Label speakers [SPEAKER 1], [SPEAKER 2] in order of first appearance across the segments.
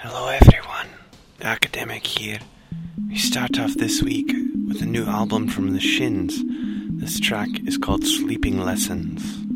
[SPEAKER 1] Hello, everyone. Academik here. We start off this week with a new album from the Shins. This track is called Sleeping Lessons.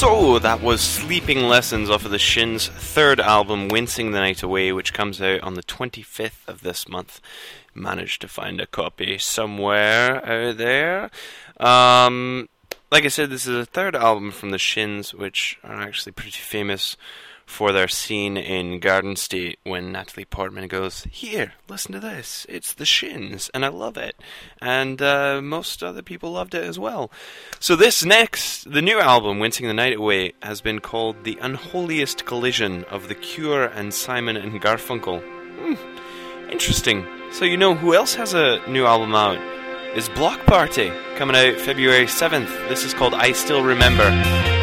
[SPEAKER 2] So, that
[SPEAKER 1] was Sleeping Lessons off of the Shins' third album, Wincing the Night Away, which comes out on the 25th of this month. Managed to find a copy somewhere out there. Um, like I said, this is the third album from the Shins, which are actually pretty famous for their scene in Garden State when Natalie Portman goes, Here, listen to this. It's the Shins, and I love it. And uh, most other people loved it as well. So, this next, the new album, Wincing the Night Away, has been called The Unholiest Collision of The Cure and Simon and Garfunkel. Hmm, interesting. So, you know who else has a new album out? Is Bloc Party, coming out February 7th. This is called I Still Remember.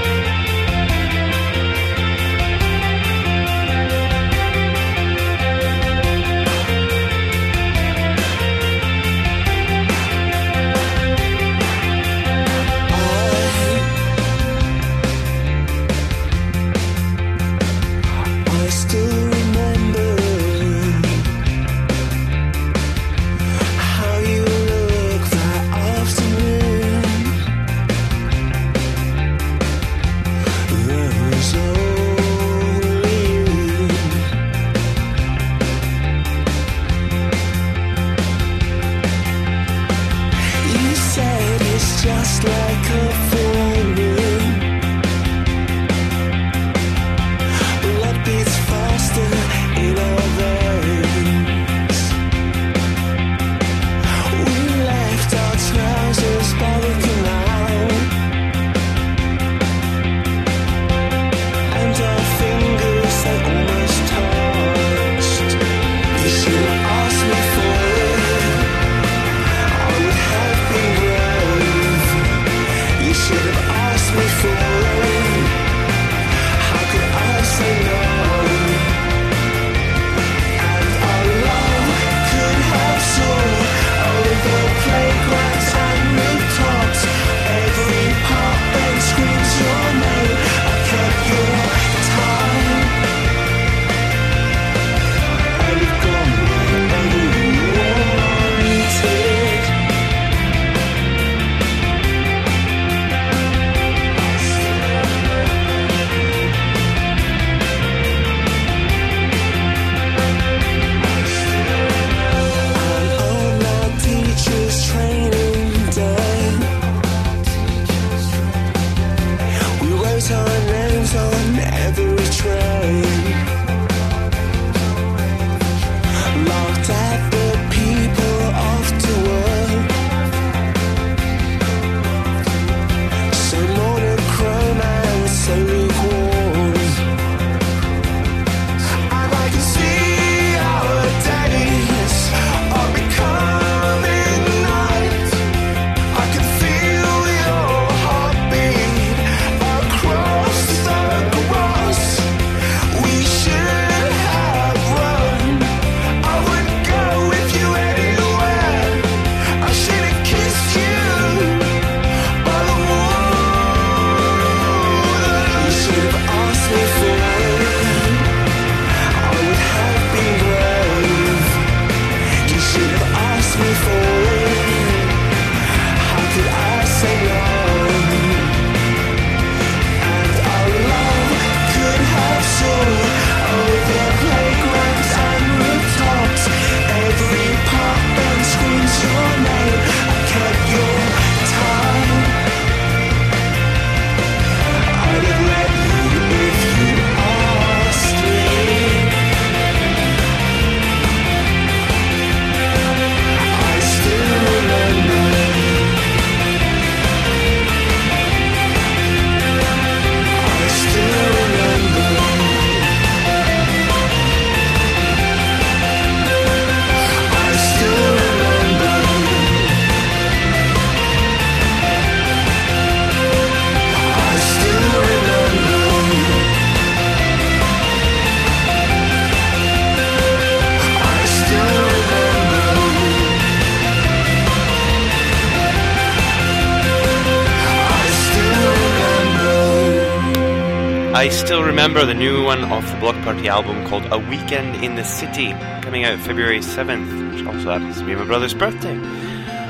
[SPEAKER 3] Remember
[SPEAKER 2] the new one off the Bloc Party album called A Weekend in the City, coming out February 7th, which also happens to be my brother's birthday.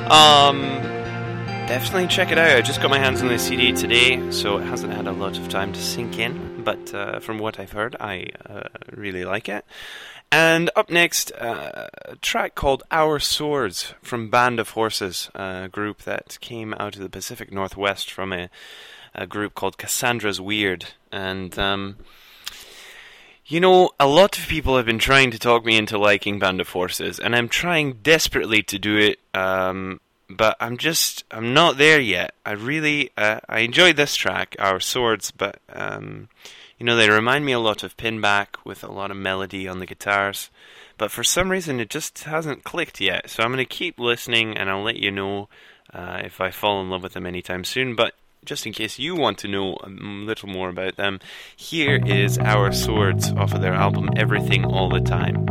[SPEAKER 2] Um, definitely check it out. I just got my hands on the CD today, so it hasn't had a lot of time to sink in, but uh, from what I've heard, I uh, really like it. And up next, uh, a track called Our Swords from Band of Horses, a group that came out of the Pacific Northwest from a, a group called Cassandra's Weird. And, um, you know, a lot of people have been trying to talk me into liking Band of Horses, and I'm trying desperately to do it, um, but I'm just, I'm not there yet. I really, uh, I enjoyed this track, Our Swords, but, um, you know, they remind me a lot of Pinback with a lot of melody on the guitars, but for some reason it just hasn't clicked yet. So I'm going to keep listening and I'll let you know uh, if I fall in love with them anytime soon. But just in case you want to know a little more about them, here is Our Swords off of their album Everything All the Time.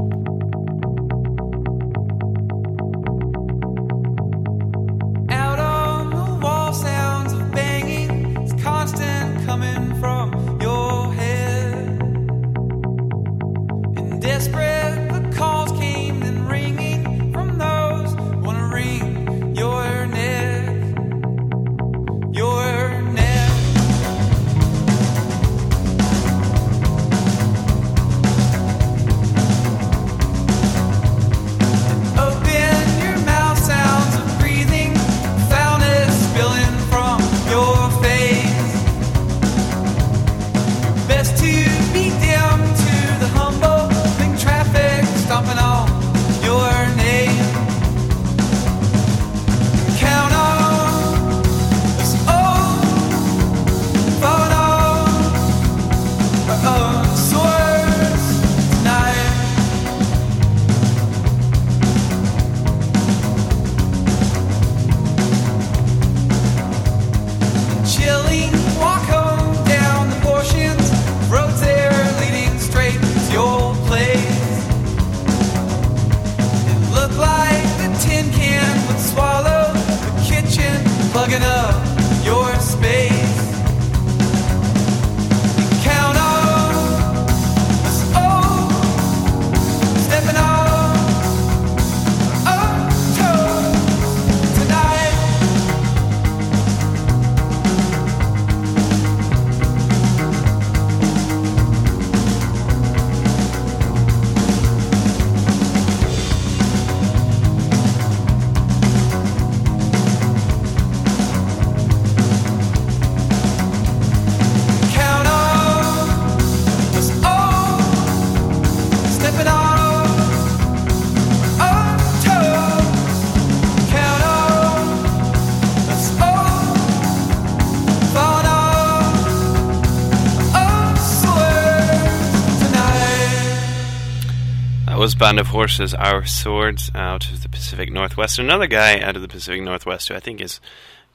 [SPEAKER 2] Band of Horses, Our Swords, out of the Pacific Northwest. Another guy out of the Pacific Northwest who I think has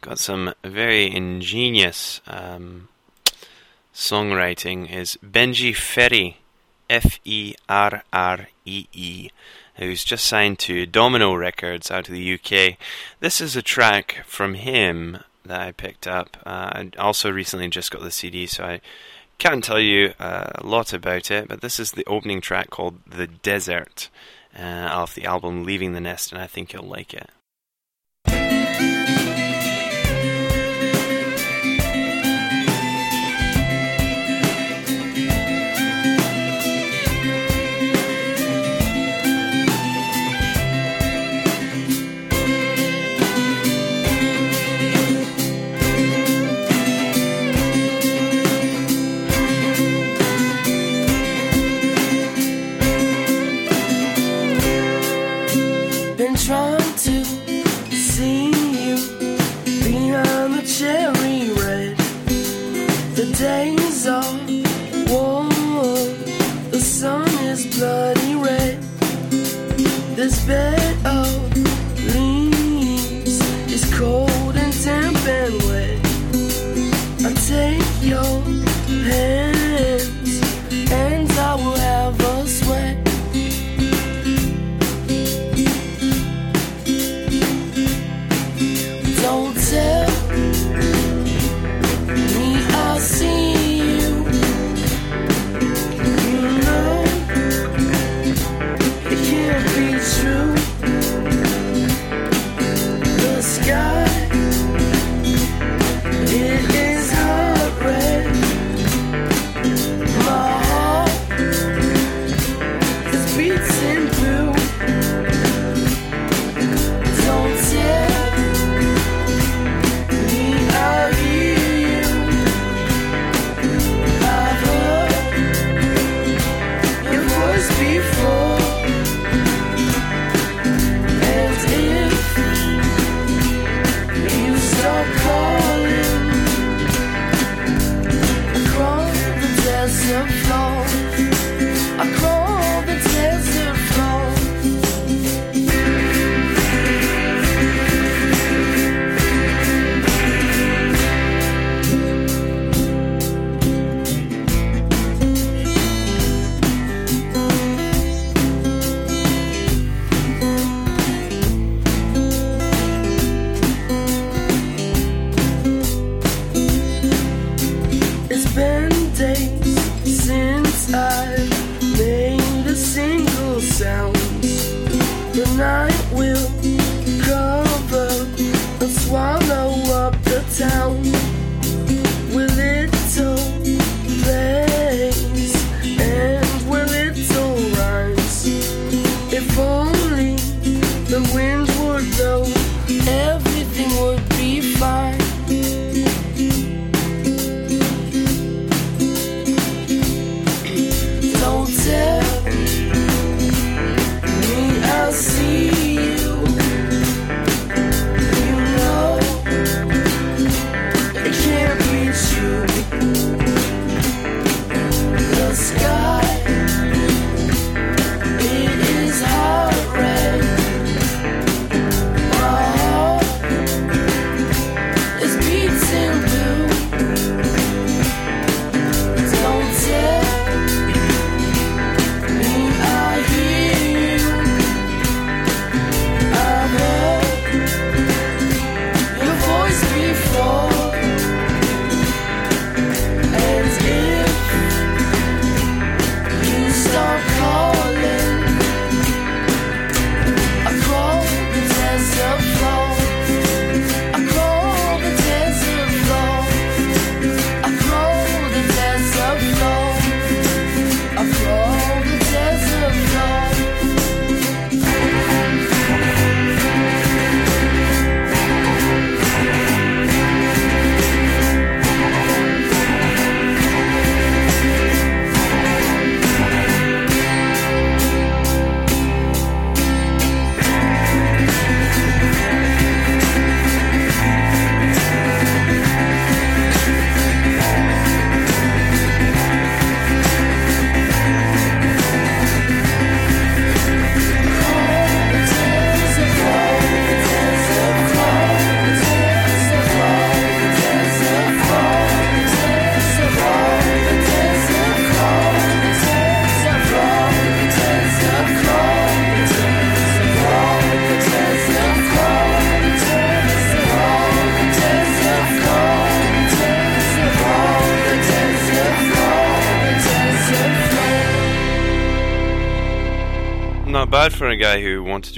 [SPEAKER 2] got some very ingenious um, songwriting is Benjy Ferree, F E R R E E, who's just signed to Domino Records out of the UK. This is a track from him that I picked up. Uh, I also recently just got the CD, so I can't tell you uh, a lot about it, but this is the opening track called The Desert uh, off the album Leaving the Nest, and I think you'll like it.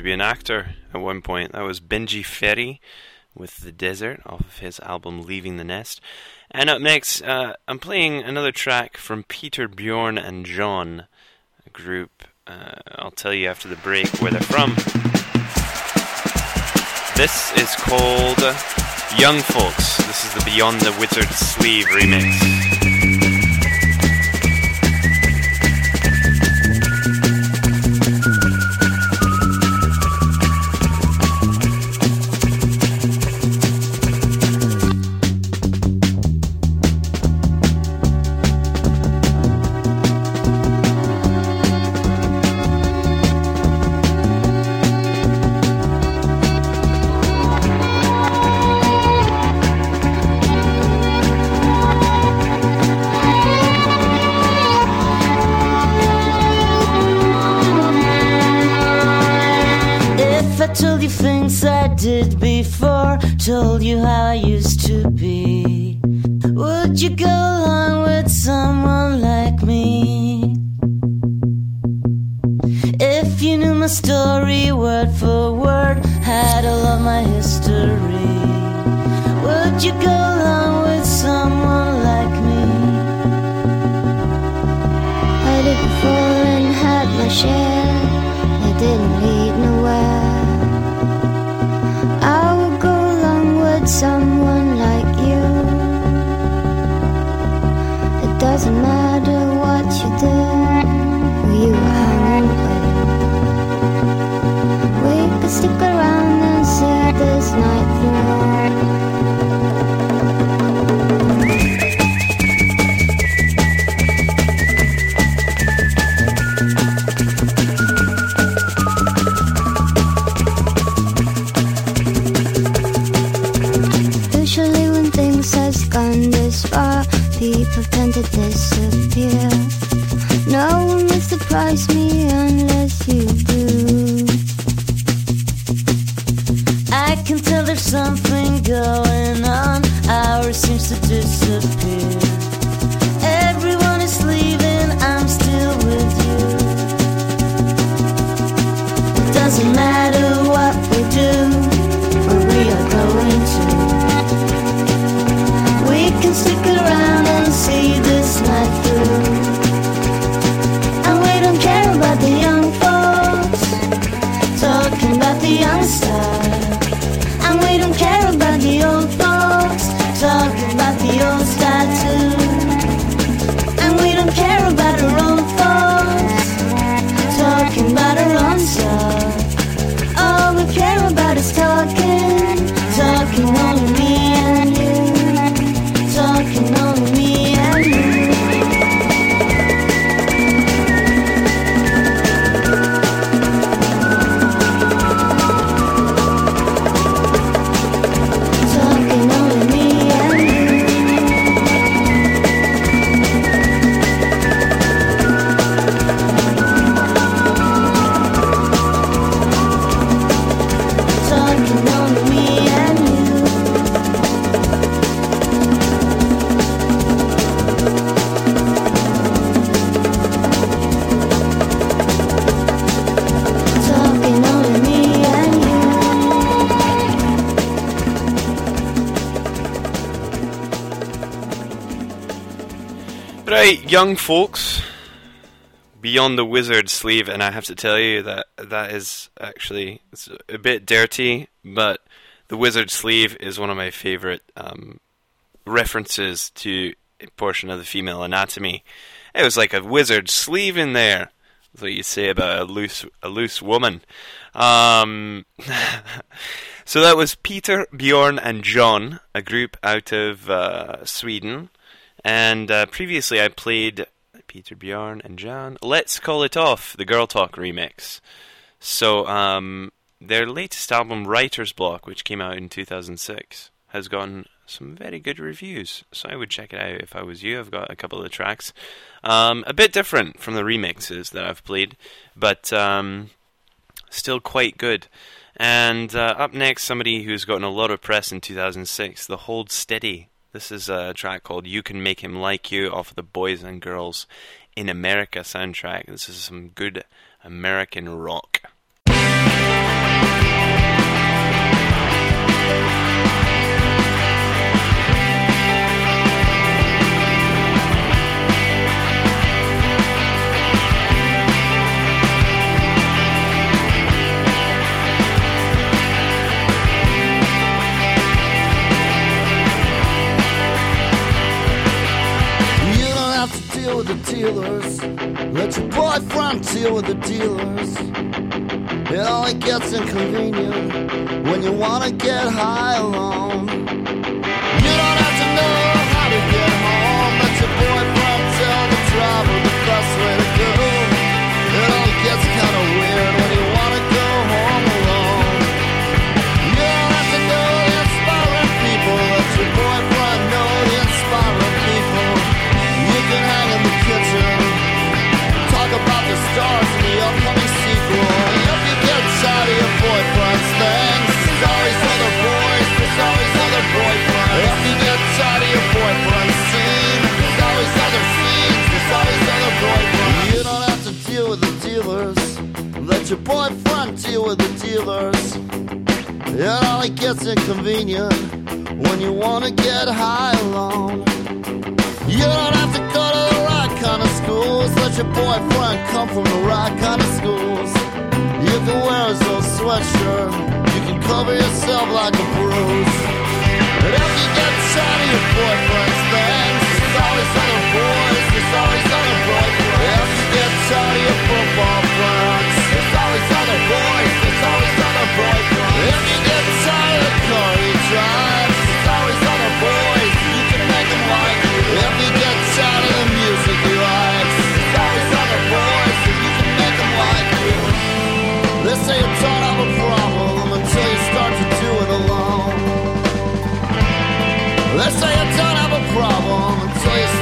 [SPEAKER 2] be
[SPEAKER 4] an actor at one point. That was Benjy Ferree with The Desert off of his album Leaving the Nest. And up next, uh, I'm playing another track from Peter, Bjorn, and John, a group. Uh, I'll tell you after the break where they're from. This is called Young Folks. This is the Beyond the Wizard Sleeve remix. The young folks,
[SPEAKER 2] beyond the wizard sleeve, and I have to tell you that that is actually it's a bit dirty, but the wizard sleeve is one of my favorite um, references to a portion of the female anatomy. It was like a wizard sleeve in there. That's what you say about a loose a loose woman. Um, so that was Peter, Bjorn, and John, a group out of uh, Sweden. And uh, previously, I played Peter Bjorn and John. Let's call it off the Girl Talk remix. So um, their latest album, Writer's Block, which came out in 2006, has gotten some very good reviews. So I would check it out if I was you. I've got a couple of tracks, um, a bit different from the remixes that I've played, but um, still quite good. And uh, up next, somebody who's gotten a lot of press in 2006, The Hold Steady. This is a track called You Can Make Him Like You off of the Boys and Girls in America soundtrack. This is some good American rock.
[SPEAKER 5] Let your boyfriend deal with the dealers. It only gets inconvenient when you wanna get high alone. Your boyfriend deal with the dealers. It only gets inconvenient when you wanna get high alone. You don't have to go to the right kind of schools. Let your boyfriend come from the right kind of schools. You can wear his old sweatshirt. You can cover yourself like a bruise. But if you get tired of your boyfriend's things, there's always other boys. There's always other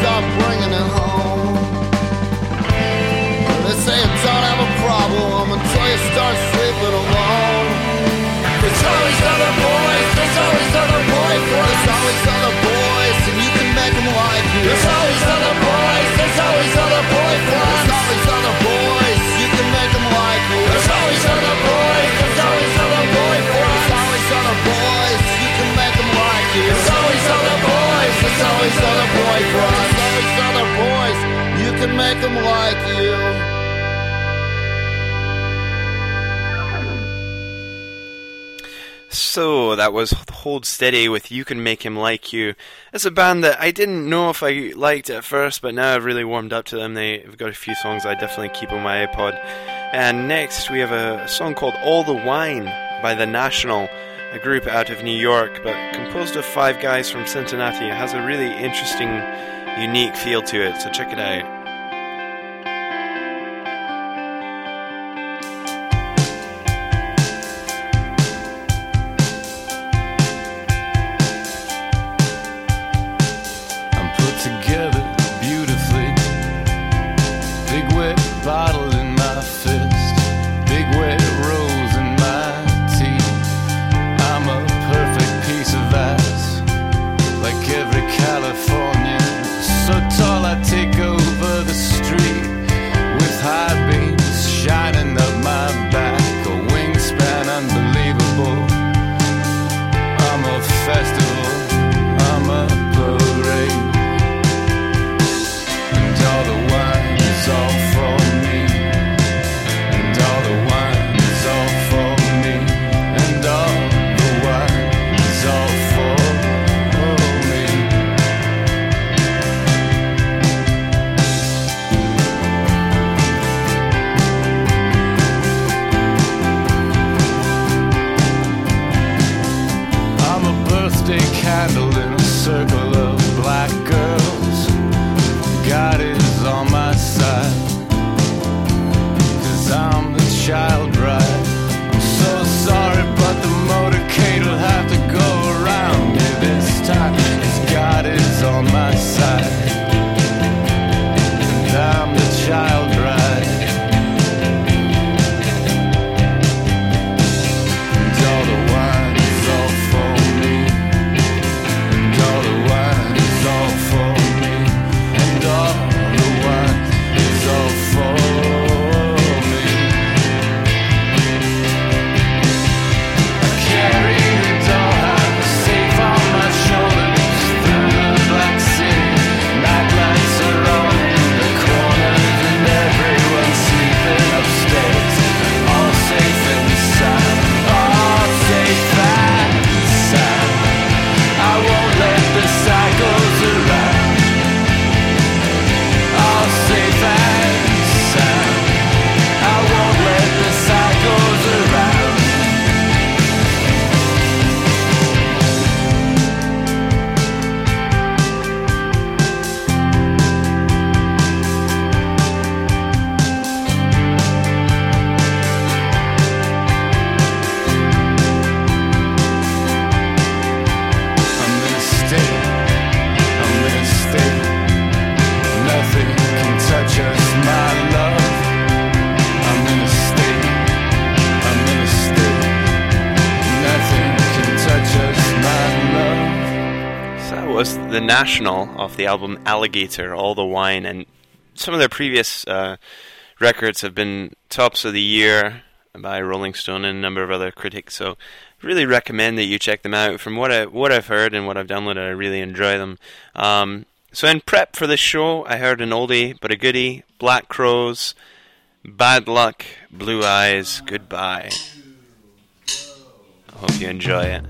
[SPEAKER 5] start bringing it home. They say you don't have a problem until you start sleeping alone. There's always other boys, there's always other boyfriends, there's always other boys, and you can make them like you. There's always other boys, there's always other always other there's always other boys, you can make them like you.
[SPEAKER 6] So that was Hold Steady with You Can Make Him Like You. It's a band that I didn't know if I liked at first, but now I've really warmed up to them. They've got a few songs I definitely keep on my iPod. And next we have a song called All the Wine by The National, a group out of New York, but composed of five guys from Cincinnati. It has a really interesting, unique feel to it, so check it out. National off the album Alligator, All the Wine, and some of their previous uh, records have been tops of the year by Rolling Stone and a number of other critics. So really recommend that you check them out. From what I what I've heard and what I've downloaded, I really enjoy them. Um, so in prep for this show, I heard an oldie but a goodie: Black Crowes, Bad Luck, Blue Eyes, Goodbye. I hope you enjoy it.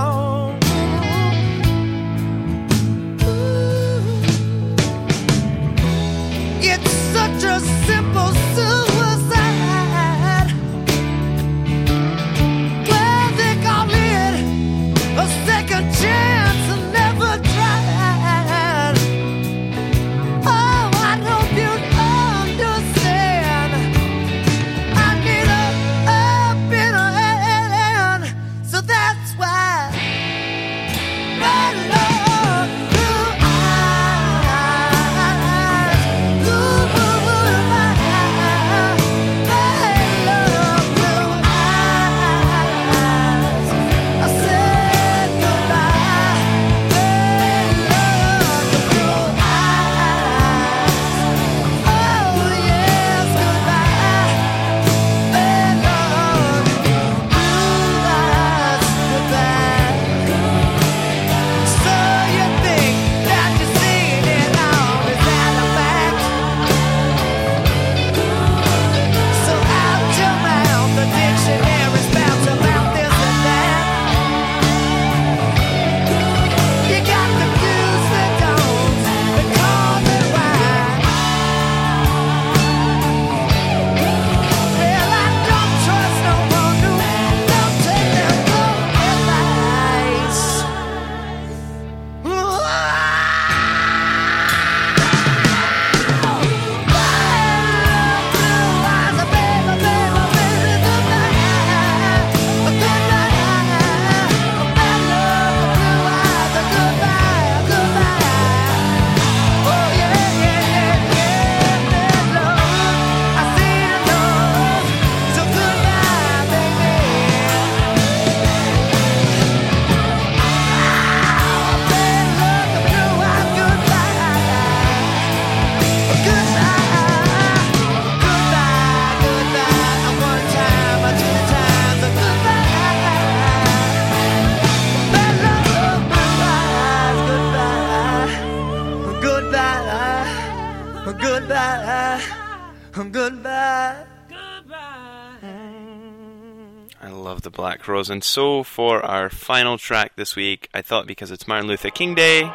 [SPEAKER 7] Don't. The And
[SPEAKER 2] so, for our final track this week, I thought because it's Martin Luther King Day,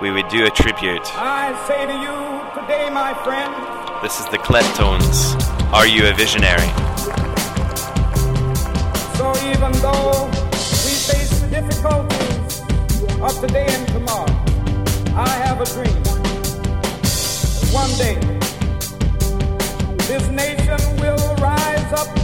[SPEAKER 2] we would do a tribute.
[SPEAKER 8] I say to you today, my friend,
[SPEAKER 2] This is the Kleptones. Are you a visionary?
[SPEAKER 8] So even though we face the difficulties of today and tomorrow, I have a dream. One day, this nation will rise up,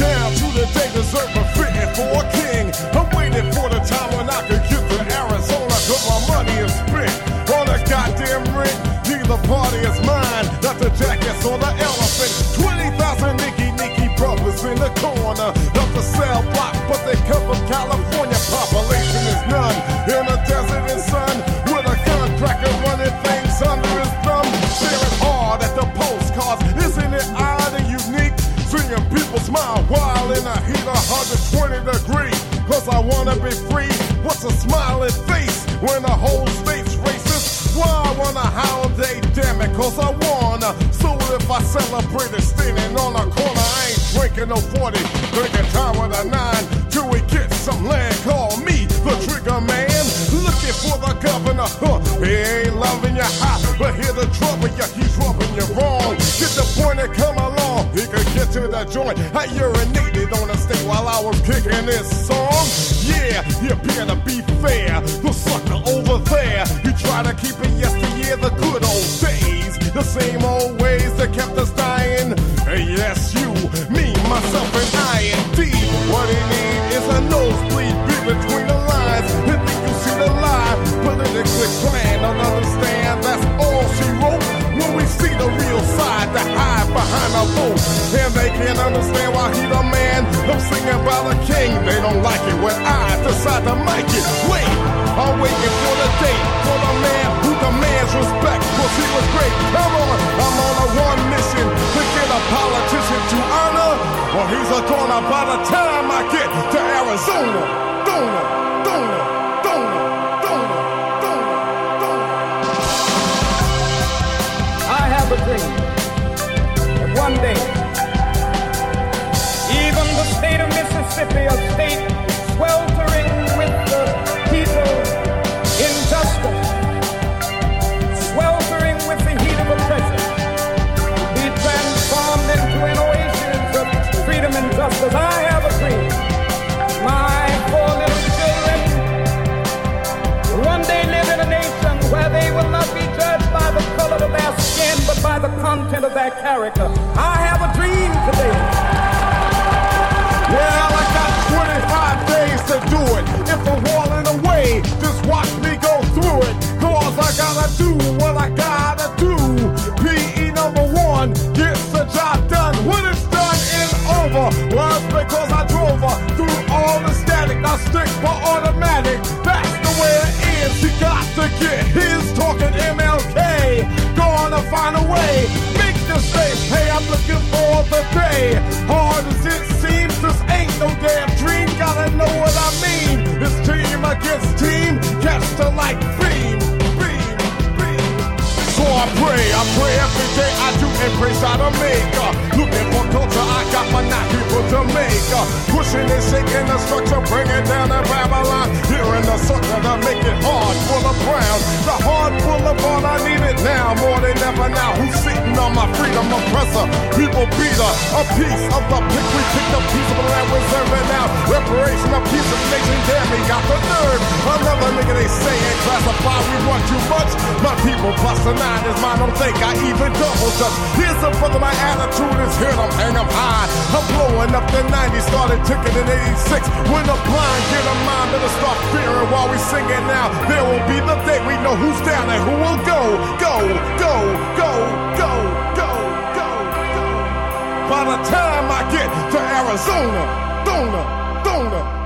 [SPEAKER 9] down to the day deserving fitting for a king. I'm waiting for the time when I can cause my money is spent on a goddamn rent. Neither party is mine, not the jackets or the elephant. 20,000 Nicky Nicky brothers in the corner of the cell block, but they come from California. Population is none in a desert and sun with a contractor running things under his thumb. Staring hard at the postcards, isn't it odd and unique? Seeing people smile while in a heat of 120 degrees. Cause I wanna be free. What's a smiling face when the whole state's racist? Why I wanna holiday, damn it, cause I wanna. So if I celebrate it standing on a corner, I ain't drinking no 40. Drinking time with a nine till we get some land. Call me the trigger man. Looking for the governor. Huh, he ain't loving you hot, but here the trouble, yeah, he's rubbing to the joint. I urinated on the stage while I was kicking this song. Yeah, you better be fair. The sucker over there, you try to keep it yesteryear, the good old days. The same old ways that kept us dying. Hey, yes, you, me, myself, and I indeed. What he need is a nosebleed beat between the lines. And think you see the lie, politically planned. Understand, that's all she wrote. When we see the real side, the behind a. And they can't understand why he the man. I'm singing about a king, they don't like it when I decide to make it. Wait, I'm waiting for the date for the man who demands respect. Cause he was great. Come on, I'm on a one mission to get a politician to honor. Or he's a goner by the time I get to Arizona. Donor,
[SPEAKER 8] State sweltering with the injustice, sweltering with the heat of oppression, transformed into an oasis of freedom and justice. I have a dream. My four little children one day live in a nation where they will not be judged by the color of their skin, but by the content of their character. I have a dream today.
[SPEAKER 9] Just watch me go through it. Cause I gotta do what I gotta do. PE number one gets the job done. When it's done and over, well, because I drove her through all the static. I stick for automatic. That's the way it is. He got to get his talking MLK. Gonna find a way. Make the safe. Hey, I'm looking for the day. Hard as it seems, this ain't no damn dream. Gotta know what I mean. It's team against team. Beam. So I pray, I pray every day I do praise out of Maker. Uh, looking for culture, I got my not people to make. Uh, pushing and shaking the structure, bringing down the Babylon. Hearing the sucker to make it hard full of brown. The hard all I need it now, more than ever now. Who's sitting on my freedom oppressor? People beater, a piece of the pick. We pick the piece of the land, reserve it now. Reparation, a piece of nation, damn me, got the nerve. Another nigga they say and classify, we want too much. My people plus the nine is mine, don't think I even double touch. Here's a brother, my attitude is hit, I'm hang 'em high. I'm blowing up the 90s, started ticking in 86. When the blind get a mind, better start fearing while we sing now. There will be the day we know who's down and who will go, go, go, go, go, go, go, go. By the time I get to Arizona, donor, donor.